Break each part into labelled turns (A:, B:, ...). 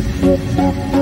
A: Good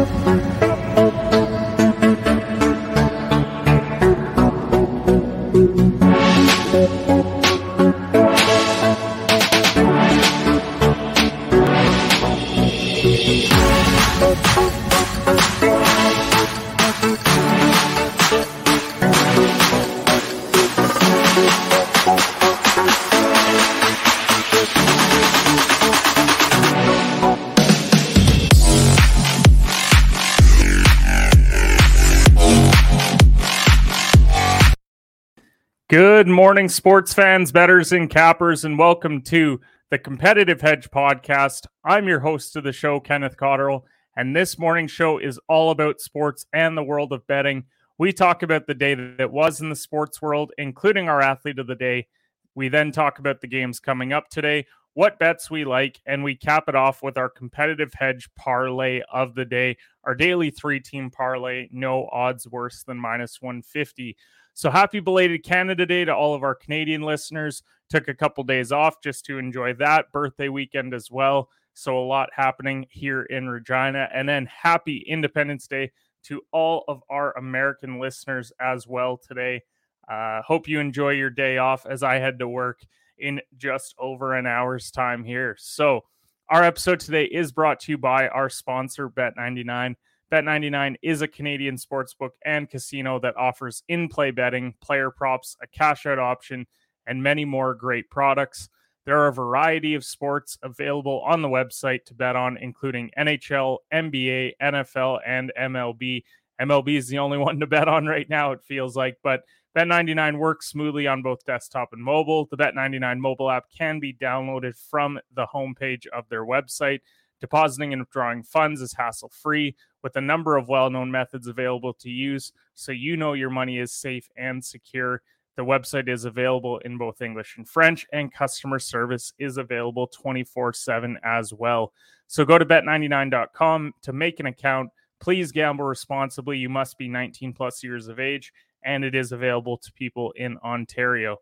A: morning, sports fans, bettors, and cappers, and welcome to the Competitive Hedge Podcast. I'm your host of the show, Kenneth Cotterill, and this morning's show is all about sports and the world of betting. We talk about the day that was in the sports world, including our athlete of the day. We then talk about the games coming up today, what bets we like, and we cap it off with our competitive hedge parlay of the day, our daily three team parlay, no odds worse than minus 150. So happy belated Canada Day to all of our Canadian listeners. Took a couple days off just to enjoy that birthday weekend as well. So a lot happening here in Regina. And then happy Independence Day to all of our American listeners as well today. Uh, hope you enjoy your day off as I head to work in just over an hour's time here. So, our episode today is brought to you by our sponsor, Bet99. Bet99 is a Canadian sportsbook and casino that offers in play betting, player props, a cash out option, and many more great products. There are a variety of sports available on the website to bet on, including NHL, NBA, NFL, and MLB. MLB is the only one to bet on right now, it feels like, but Bet99 works smoothly on both desktop and mobile. The Bet99 mobile app can be downloaded from the homepage of their website. Depositing and withdrawing funds is hassle free with a number of well known methods available to use so you know your money is safe and secure. The website is available in both English and French, and customer service is available 24 7 as well. So go to bet99.com to make an account. Please gamble responsibly. You must be 19 plus years of age, and it is available to people in Ontario.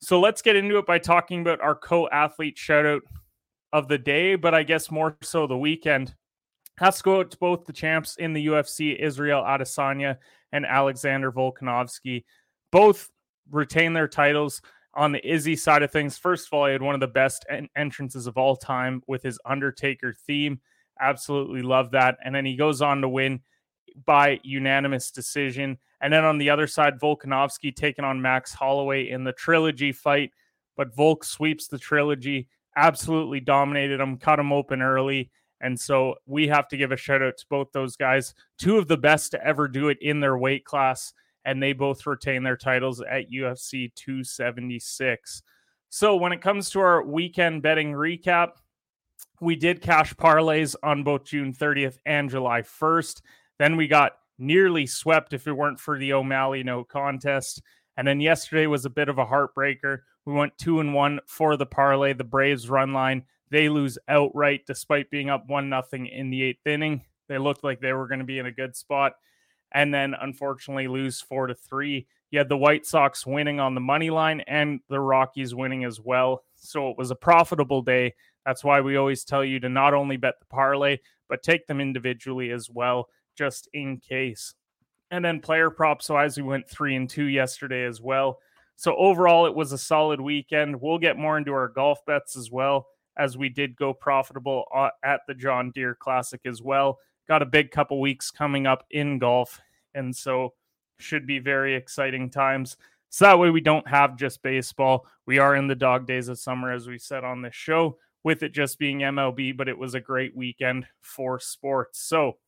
A: So let's get into it by talking about our co athlete shout out of the day, but I guess more so the weekend. Has to go out to both the champs in the UFC, Israel Adesanya and Alexander Volkanovski. Both retain their titles on the Izzy side of things. First of all, he had one of the best en- entrances of all time with his Undertaker theme. Absolutely love that. And then he goes on to win by unanimous decision. And then on the other side, Volkanovski taking on Max Holloway in the trilogy fight. But Volk sweeps the trilogy, absolutely dominated them, cut them open early. And so we have to give a shout out to both those guys, two of the best to ever do it in their weight class. And they both retain their titles at UFC 276. So when it comes to our weekend betting recap, we did cash parlays on both June 30th and July 1st. Then we got nearly swept if it weren't for the O'Malley no contest. And then yesterday was a bit of a heartbreaker. We went two and one for the parlay. The Braves run line they lose outright despite being up one nothing in the eighth inning. They looked like they were going to be in a good spot, and then unfortunately lose four to three. You had the White Sox winning on the money line and the Rockies winning as well. So it was a profitable day. That's why we always tell you to not only bet the parlay, but take them individually as well, just in case. And then player props wise, we went three and two yesterday as well. So overall, it was a solid weekend. We'll get more into our golf bets as well as we did go profitable uh, at the John Deere Classic as well. Got a big couple weeks coming up in golf, and so should be very exciting times. So that way we don't have just baseball. We are in the dog days of summer, as we said on this show, with it just being MLB, but it was a great weekend for sports. So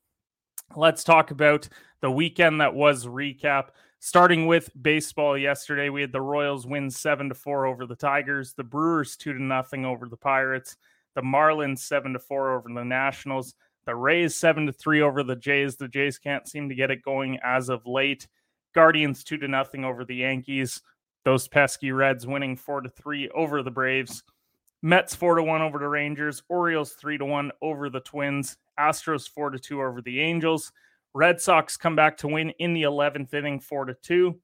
A: let's talk about the weekend that was recap. Starting with baseball yesterday, we had the Royals win 7 to 4 over the Tigers, the Brewers 2 to nothing over the Pirates, the Marlins 7 to 4 over the Nationals, the Rays 7 to 3 over the Jays. The Jays can't seem to get it going as of late. Guardians 2 to nothing over the Yankees. Those pesky Reds winning 4 to 3 over the Braves. Mets 4 to 1 over the Rangers, Orioles 3 to 1 over the Twins, Astros 4 to 2 over the Angels. Red Sox come back to win in the 11th inning, 4 to 2.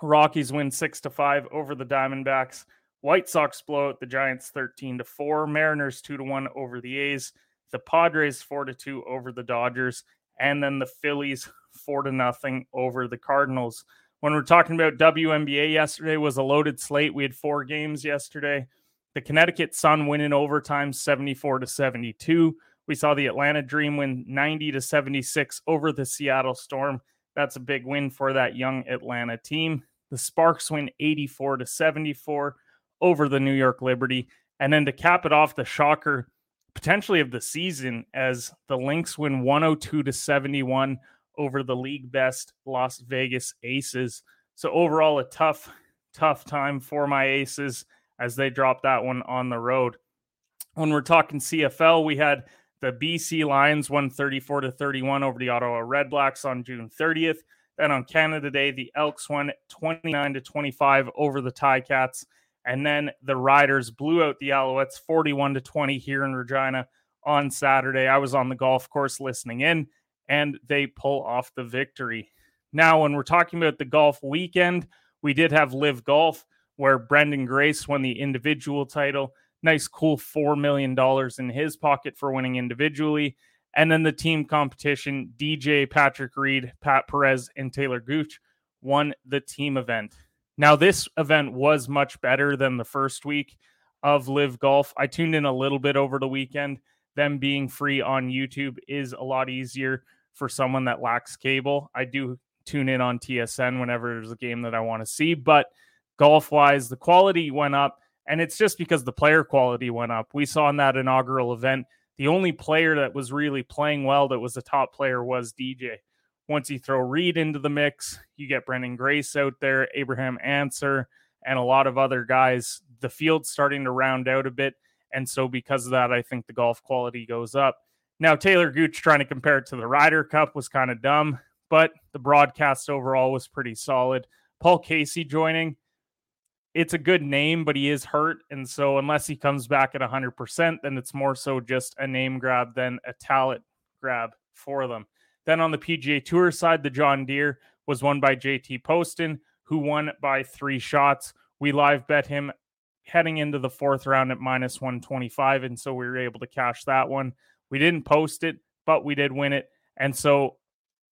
A: Rockies win 6 to 5 over the Diamondbacks. White Sox blow out the Giants 13 to 4. Mariners 2 to 1 over the A's. the Padres 4 to 2 over the Dodgers, and then the Phillies 4 to nothing over the Cardinals. When we're talking about WNBA, yesterday was a loaded slate. We had four games yesterday. The Connecticut Sun win in overtime 74 to 72. We saw the Atlanta Dream win 90 to 76 over the Seattle Storm. That's a big win for that young Atlanta team. The Sparks win 84 to 74 over the New York Liberty. And then to cap it off, the shocker potentially of the season as the Lynx win 102 to 71 over the league best Las Vegas Aces. So overall, a tough, tough time for my Aces as they dropped that one on the road. When we're talking CFL, we had the BC Lions won 34 to 31 over the Ottawa Redblacks on June 30th. Then on Canada Day, the Elks won 29 to 25 over the Ticats. And then the Riders blew out the Alouettes 41 to 20 here in Regina on Saturday. I was on the golf course listening in, and they pull off the victory. Now, when we're talking about the golf weekend, we did have LIV Golf, where Branden Grace won the individual title. Nice, cool $4 million in his pocket for winning individually. And then the team competition, DJ, Patrick Reed, Pat Perez, and Taylor Gooch won the team event. Now, this event was much better than the first week of LIV Golf. I tuned in a little bit over the weekend. Them being free on YouTube is a lot easier for someone that lacks cable. I do tune in on TSN whenever there's a game that I want to see, but golf wise, the quality went up, and it's just because the player quality went up. We saw in that inaugural event, the only player that was really playing well that was a top player was DJ. Once you throw Reed into the mix, you get Branden Grace out there, Abraham Ancer, and a lot of other guys. The field's starting to round out a bit. And so, because of that, I think the golf quality goes up. Now, Taylor Gooch trying to compare it to the Ryder Cup was kind of dumb, but the broadcast overall was pretty solid. Paul Casey joining, it's a good name, but he is hurt. And so, unless he comes back at 100%, then it's more so just a name grab than a talent grab for them. Then on the PGA Tour side, the John Deere was won by JT Poston, who won by three shots. We live bet him heading into the fourth round at minus 125. And so we were able to cash that one. We didn't post it, but we did win it. And so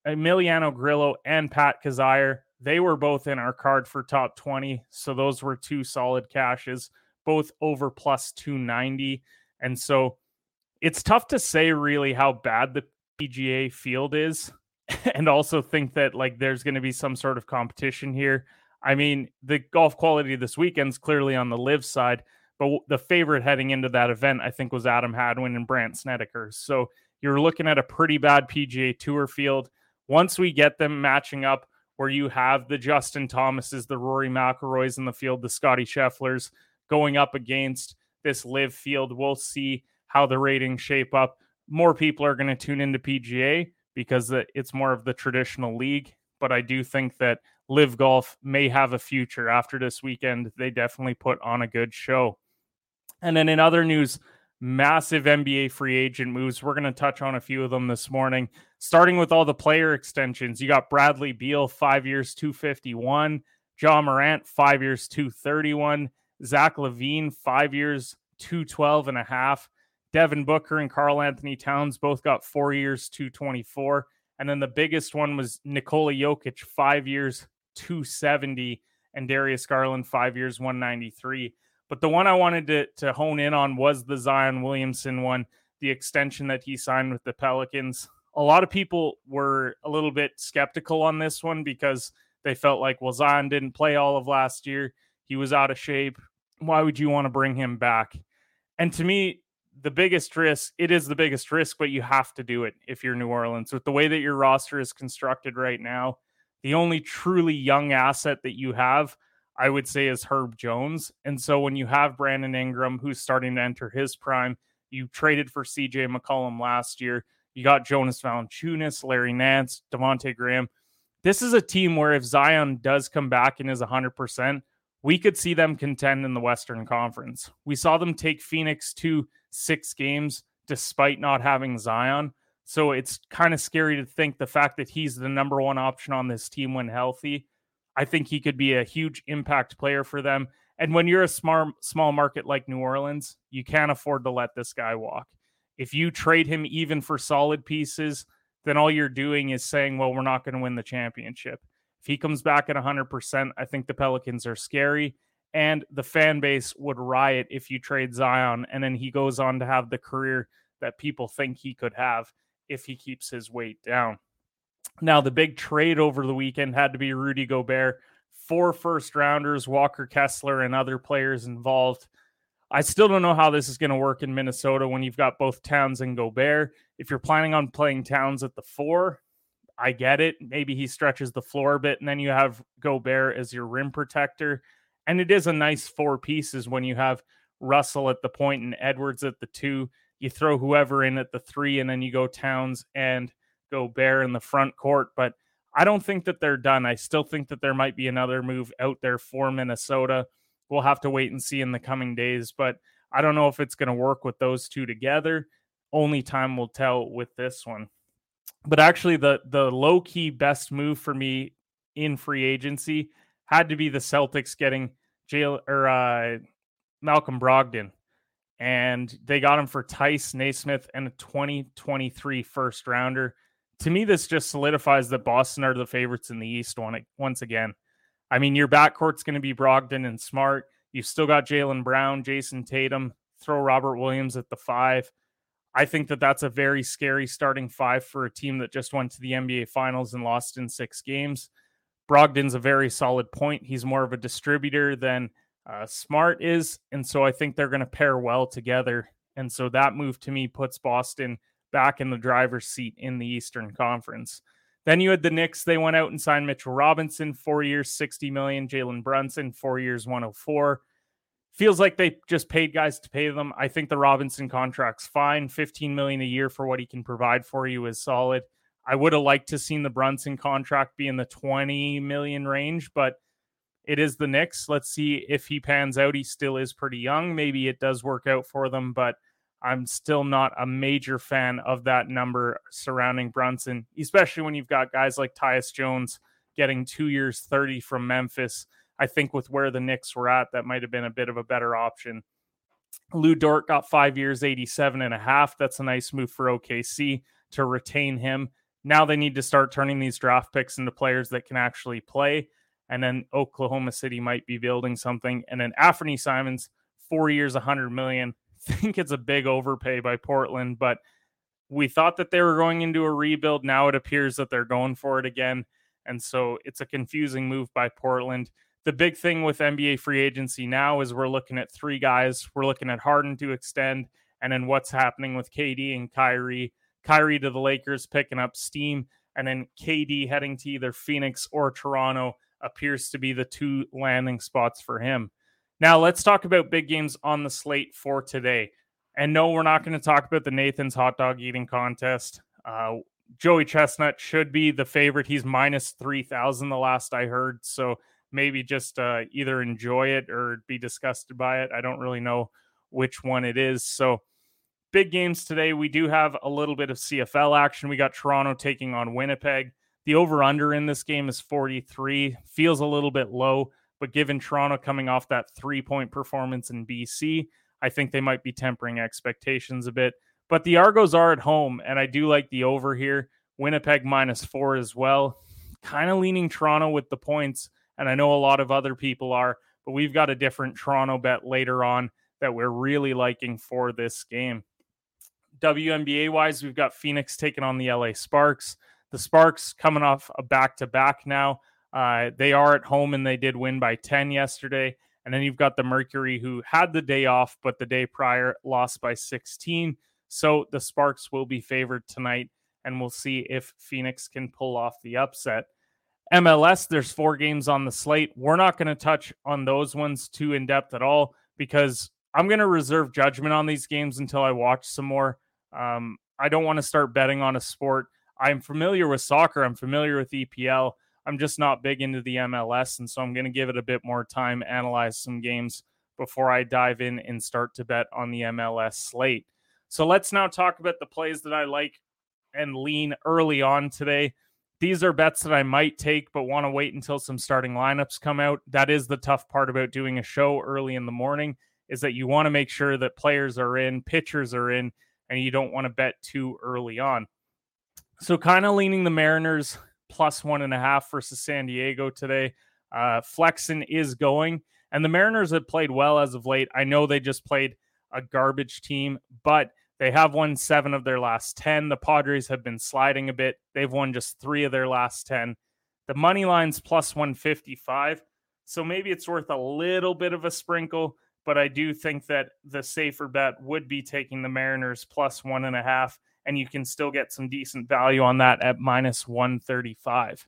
A: Emiliano Grillo and Pat Kazire, they were both in our card for top 20. So those were two solid cashes, both over plus 290. And so it's tough to say really how bad the PGA field is and also think that like there's going to be some sort of competition here. I mean, the golf quality this weekend's clearly on the LIV side, but the favorite heading into that event, I think, was Adam Hadwin and Brandt Snedeker. So you're looking at a pretty bad PGA Tour field. Once we get them matching up, where you have the Justin Thomases, the Rory McIlroys in the field, the Scotty Schefflers going up against this LIV field, we'll see how the ratings shape up more people are going to tune into PGA because it's more of the traditional league. But I do think that LIV Golf may have a future after this weekend. They definitely put on a good show. And then in other news, massive NBA free agent moves. We're going to touch on a few of them this morning, starting with all the player extensions. You got Bradley Beal, five years, 251. Ja Morant, five years, 231. Zach LaVine, five years, 212 and a half. Devin Booker and Karl-Anthony Towns both got four years, 224. And then the biggest one was Nikola Jokic, five years, 270, and Darius Garland, five years, 193. But the one I wanted to, to hone in on was the Zion Williamson one, the extension that he signed with the Pelicans. A lot of people were a little bit skeptical on this one because they felt like, well, Zion didn't play all of last year. He was out of shape. Why would you want to bring him back? And to me, the biggest risk, it is the biggest risk, but you have to do it if you're New Orleans. With the way that your roster is constructed right now, the only truly young asset that you have, I would say, is Herb Jones. And so when you have Brandon Ingram, who's starting to enter his prime, you traded for CJ McCollum last year. You got Jonas Valanciunas, Larry Nance, Devonte Graham. This is a team where if Zion does come back and is 100%, we could see them contend in the Western Conference. We saw them take Phoenix to six games despite not having Zion. So it's kind of scary to think the fact that he's the number one option on this team when healthy. I think he could be a huge impact player for them. And when you're a smart, small market like New Orleans, you can't afford to let this guy walk. If you trade him even for solid pieces, then all you're doing is saying, well, we're not going to win the championship. If he comes back at 100%, I think the Pelicans are scary and the fan base would riot if you trade Zion and then he goes on to have the career that people think he could have if he keeps his weight down. Now, the big trade over the weekend had to be Rudy Gobert. Four first rounders, Walker Kessler, and other players involved. I still don't know how this is going to work in Minnesota when you've got both Towns and Gobert. If you're planning on playing Towns at the four, I get it. Maybe he stretches the floor a bit, and then you have Gobert as your rim protector. And it is a nice four pieces when you have Russell at the point and Edwards at the two. You throw whoever in at the three, and then you go Towns and Gobert in the front court. But I don't think that they're done. I still think that there might be another move out there for Minnesota. We'll have to wait and see in the coming days. But I don't know if it's going to work with those two together. Only time will tell with this one. But actually, the the low key best move for me in free agency had to be the Celtics getting Jail or uh, Malcolm Brogdon, and they got him for Theis Nesmith and a 2023 first rounder. To me, this just solidifies that Boston are the favorites in the East one, once again. I mean, your backcourt's going to be Brogdon and Smart. You've still got Jaylen Brown, Jayson Tatum. Throw Robert Williams at the five. I think that that's a very scary starting five for a team that just went to the NBA Finals and lost in six games. Brogdon's a very solid point. He's more of a distributor than uh, Smart is. And so I think they're going to pair well together. And so that move to me puts Boston back in the driver's seat in the Eastern Conference. Then you had the Knicks. They went out and signed Mitchell Robinson, four years, 60 million. Jalen Brunson, four years, 104. Feels like they just paid guys to pay them. I think the Robinson contract's fine. 15 million a year for what he can provide for you is solid. I would have liked to seen the Brunson contract be in the 20 million range, but it is the Knicks. Let's see if he pans out. He still is pretty young. Maybe it does work out for them, but I'm still not a major fan of that number surrounding Brunson, especially when you've got guys like Tyus Jones getting two years 30 from Memphis. I think with where the Knicks were at, that might have been a bit of a better option. Lu Dort got five years, 87 and a half. That's a nice move for OKC to retain him. Now they need to start turning these draft picks into players that can actually play. And then Oklahoma City might be building something. And then Anfernee Simons, four years, 100 million. Think it's a big overpay by Portland, but we thought that they were going into a rebuild. Now it appears that they're going for it again. And so it's a confusing move by Portland. The big thing with NBA free agency now is we're looking at three guys. We're looking at Harden to extend, and then what's happening with KD and Kyrie Kyrie to the Lakers picking up steam, and then KD heading to either Phoenix or Toronto appears to be the two landing spots for him. Now, let's talk about big games on the slate for today. And no, we're not going to talk about the Nathan's hot dog eating contest. Uh, Joey Chestnut should be the favorite. He's minus 3,000 the last I heard. So maybe just uh, either enjoy it or be disgusted by it. I don't really know which one it is. So big games today. We do have a little bit of CFL action. We got Toronto taking on Winnipeg. The over under in this game is 43. Feels a little bit low, but given Toronto coming off that three point performance in BC, I think they might be tempering expectations a bit. But the Argos are at home, and I do like the over here. Winnipeg minus four as well. Kind of leaning Toronto with the points, and I know a lot of other people are, but we've got a different Toronto bet later on that we're really liking for this game. WNBA wise, we've got Phoenix taking on the LA Sparks. The Sparks coming off a back to back now. Uh, they are at home and they did win by 10 yesterday. And then you've got the Mercury who had the day off, but the day prior lost by 16. So the Sparks will be favored tonight, and we'll see if Phoenix can pull off the upset. MLS, there's four games on the slate. We're not going to touch on those ones too in depth at all because I'm going to reserve judgment on these games until I watch some more. Um, I don't want to start betting on a sport. I'm familiar with soccer. I'm familiar with EPL. I'm just not big into the MLS. And so I'm going to give it a bit more time, analyze some games before I dive in and start to bet on the MLS slate. So let's now talk about the plays that I like and lean early on today. These are bets that I might take, but want to wait until some starting lineups come out. That is the tough part about doing a show early in the morning, is that you want to make sure that players are in, pitchers are in, and you don't want to bet too early on. So, kind of leaning the Mariners plus one and a half versus San Diego today. Uh, Flexen is going, and the Mariners have played well as of late. I know they just played a garbage team, but they have won seven of their last 10. The Padres have been sliding a bit. They've won just three of their last 10. The money line's plus 155. So maybe it's worth a little bit of a sprinkle, but I do think that the safer bet would be taking the Mariners plus one and a half, and you can still get some decent value on that at minus 135.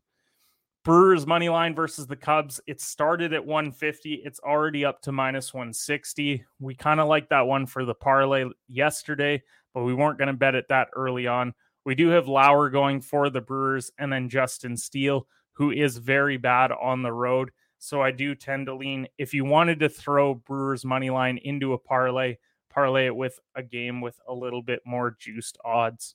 A: Brewers money line versus the Cubs. It started at 150. It's already up to minus 160. We kind of like that one for the parlay yesterday, but we weren't going to bet it that early on. We do have Lauer going for the Brewers and then Justin Steele, who is very bad on the road. So I do tend to lean. If you wanted to throw Brewers money line into a parlay, parlay it with a game with a little bit more juiced odds.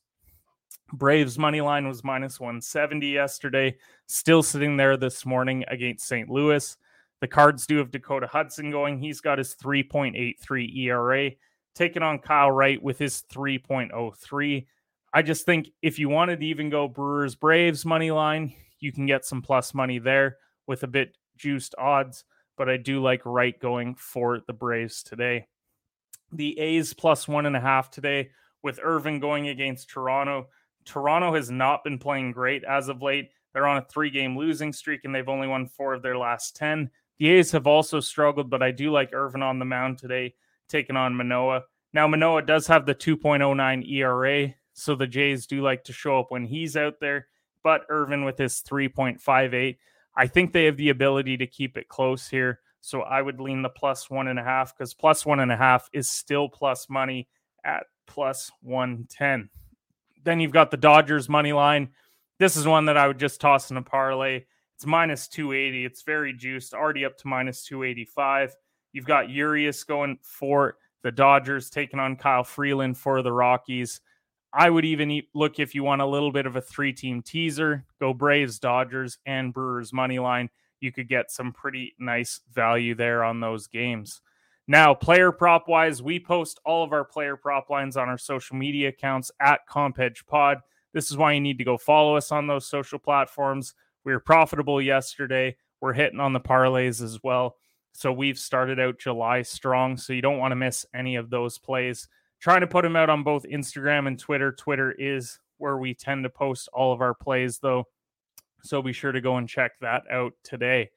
A: Braves money line was minus 170 yesterday, still sitting there this morning against St. Louis. The Cards do have Dakota Hudson going. He's got his 3.83 ERA, taking on Kyle Wright with his 3.03. I just think if you wanted to even go Brewers Braves money line, you can get some plus money there with a bit juiced odds. But I do like Wright going for the Braves today. The A's plus one and a half today with Irvin going against Toronto. Toronto has not been playing great as of late. They're on a three game losing streak and they've only won four of their last 10. The A's have also struggled, but I do like Irvin on the mound today, taking on Manoah. Now, Manoah does have the 2.09 ERA, so the Jays do like to show up when he's out there, but Irvin with his 3.58. I think they have the ability to keep it close here. So I would lean the plus one and a half because plus one and a half is still plus money at plus 110. Then you've got the Dodgers money line. This is one that I would just toss in a parlay. It's minus 280. It's very juiced, already up to minus 285. You've got Urias going for the Dodgers, taking on Kyle Freeland for the Rockies. I would even look if you want a little bit of a three team teaser, go Braves, Dodgers, and Brewers money line. You could get some pretty nice value there on those games. Now, player prop wise, we post all of our player prop lines on our social media accounts at CompEdge Pod. This is why you need to go follow us on those social platforms. We were profitable yesterday. We're hitting on the parlays as well. So we've started out July strong. So you don't want to miss any of those plays. Trying to put them out on both Instagram and Twitter. Twitter is where we tend to post all of our plays, though. So be sure to go and check that out today.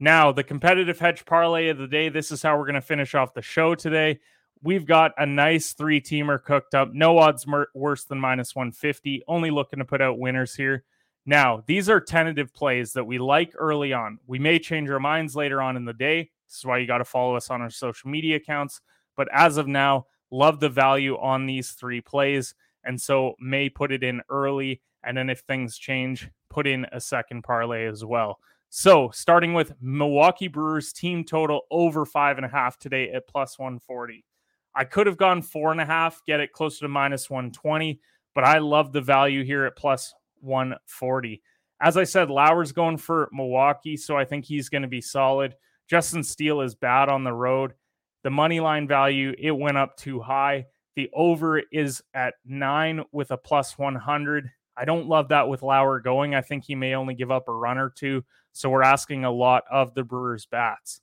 A: Now, the competitive hedge parlay of the day. This is how we're going to finish off the show today. We've got a nice three teamer cooked up. No odds mer- worse than minus 150. Only looking to put out winners here. Now, these are tentative plays that we like early on. We may change our minds later on in the day. This is why you got to follow us on our social media accounts. But as of now, love the value on these three plays. And so may put it in early. And then if things change, put in a second parlay as well. So, starting with Milwaukee Brewers team total over five and a half today at plus 140. I could have gone four and a half, get it closer to minus 120, but I love the value here at plus 140. As I said, Lauer's going for Milwaukee, so I think he's going to be solid. Justin Steele is bad on the road. The money line value, it went up too high. The over is at nine with a plus 100. I don't love that with Lauer going. I think he may only give up a run or two. So we're asking a lot of the Brewers bats.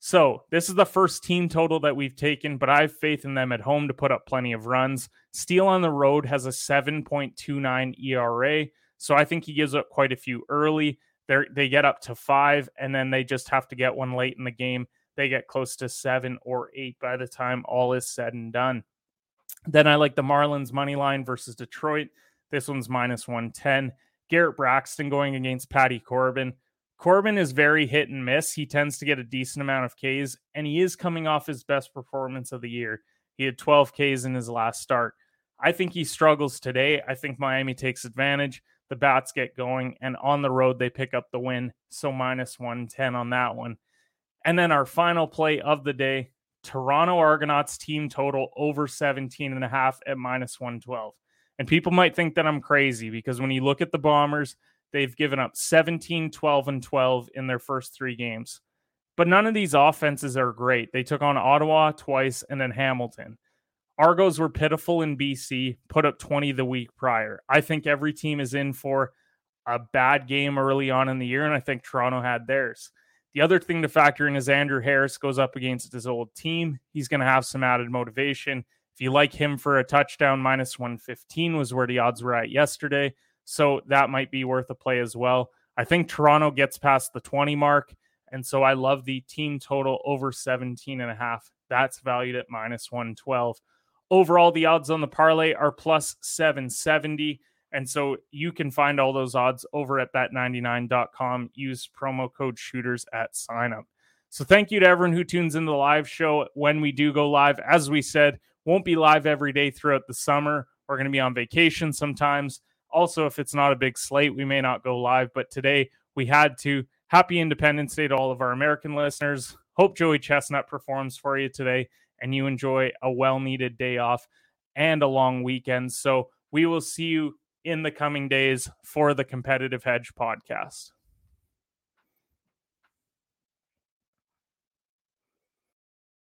A: So this is the first team total that we've taken, but I have faith in them at home to put up plenty of runs. Steele on the road has a 7.29 ERA. So I think he gives up quite a few early. They they get up to five, and then they just have to get one late in the game. They get close to seven or eight by the time all is said and done. Then I like the Marlins money line versus Detroit. This one's minus 110. Garrett Braxton going against Patty Corbin. Corbin is very hit and miss. He tends to get a decent amount of Ks, and he is coming off his best performance of the year. He had 12 Ks in his last start. I think he struggles today. I think Miami takes advantage. The bats get going, and on the road, they pick up the win. So minus 110 on that one. And then our final play of the day Toronto Argonauts team total over 17 and a half at minus 112. And people might think that I'm crazy because when you look at the Bombers, they've given up 17, 12, and 12 in their first three games. But none of these offenses are great. They took on Ottawa twice and then Hamilton. Argos were pitiful in BC, put up 20 the week prior. I think every team is in for a bad game early on in the year, and I think Toronto had theirs. The other thing to factor in is Andrew Harris goes up against his old team. He's going to have some added motivation. If you like him for a touchdown, minus 115 was where the odds were at yesterday. So that might be worth a play as well. I think Toronto gets past the 20 mark. And so I love the team total over 17 and a half. That's valued at minus 112. Overall, the odds on the parlay are plus 770. And so you can find all those odds over at bet99.com. Use promo code shooters at sign up. So thank you to everyone who tunes in the live show when we do go live. As we said, won't be live every day throughout the summer. We're going to be on vacation sometimes. Also, if it's not a big slate, we may not go live. But today we had to. Happy Independence Day to all of our American listeners. Hope Joey Chestnut performs for you today and you enjoy a well needed day off and a long weekend. So we will see you in the coming days for the Competitive Hedge podcast.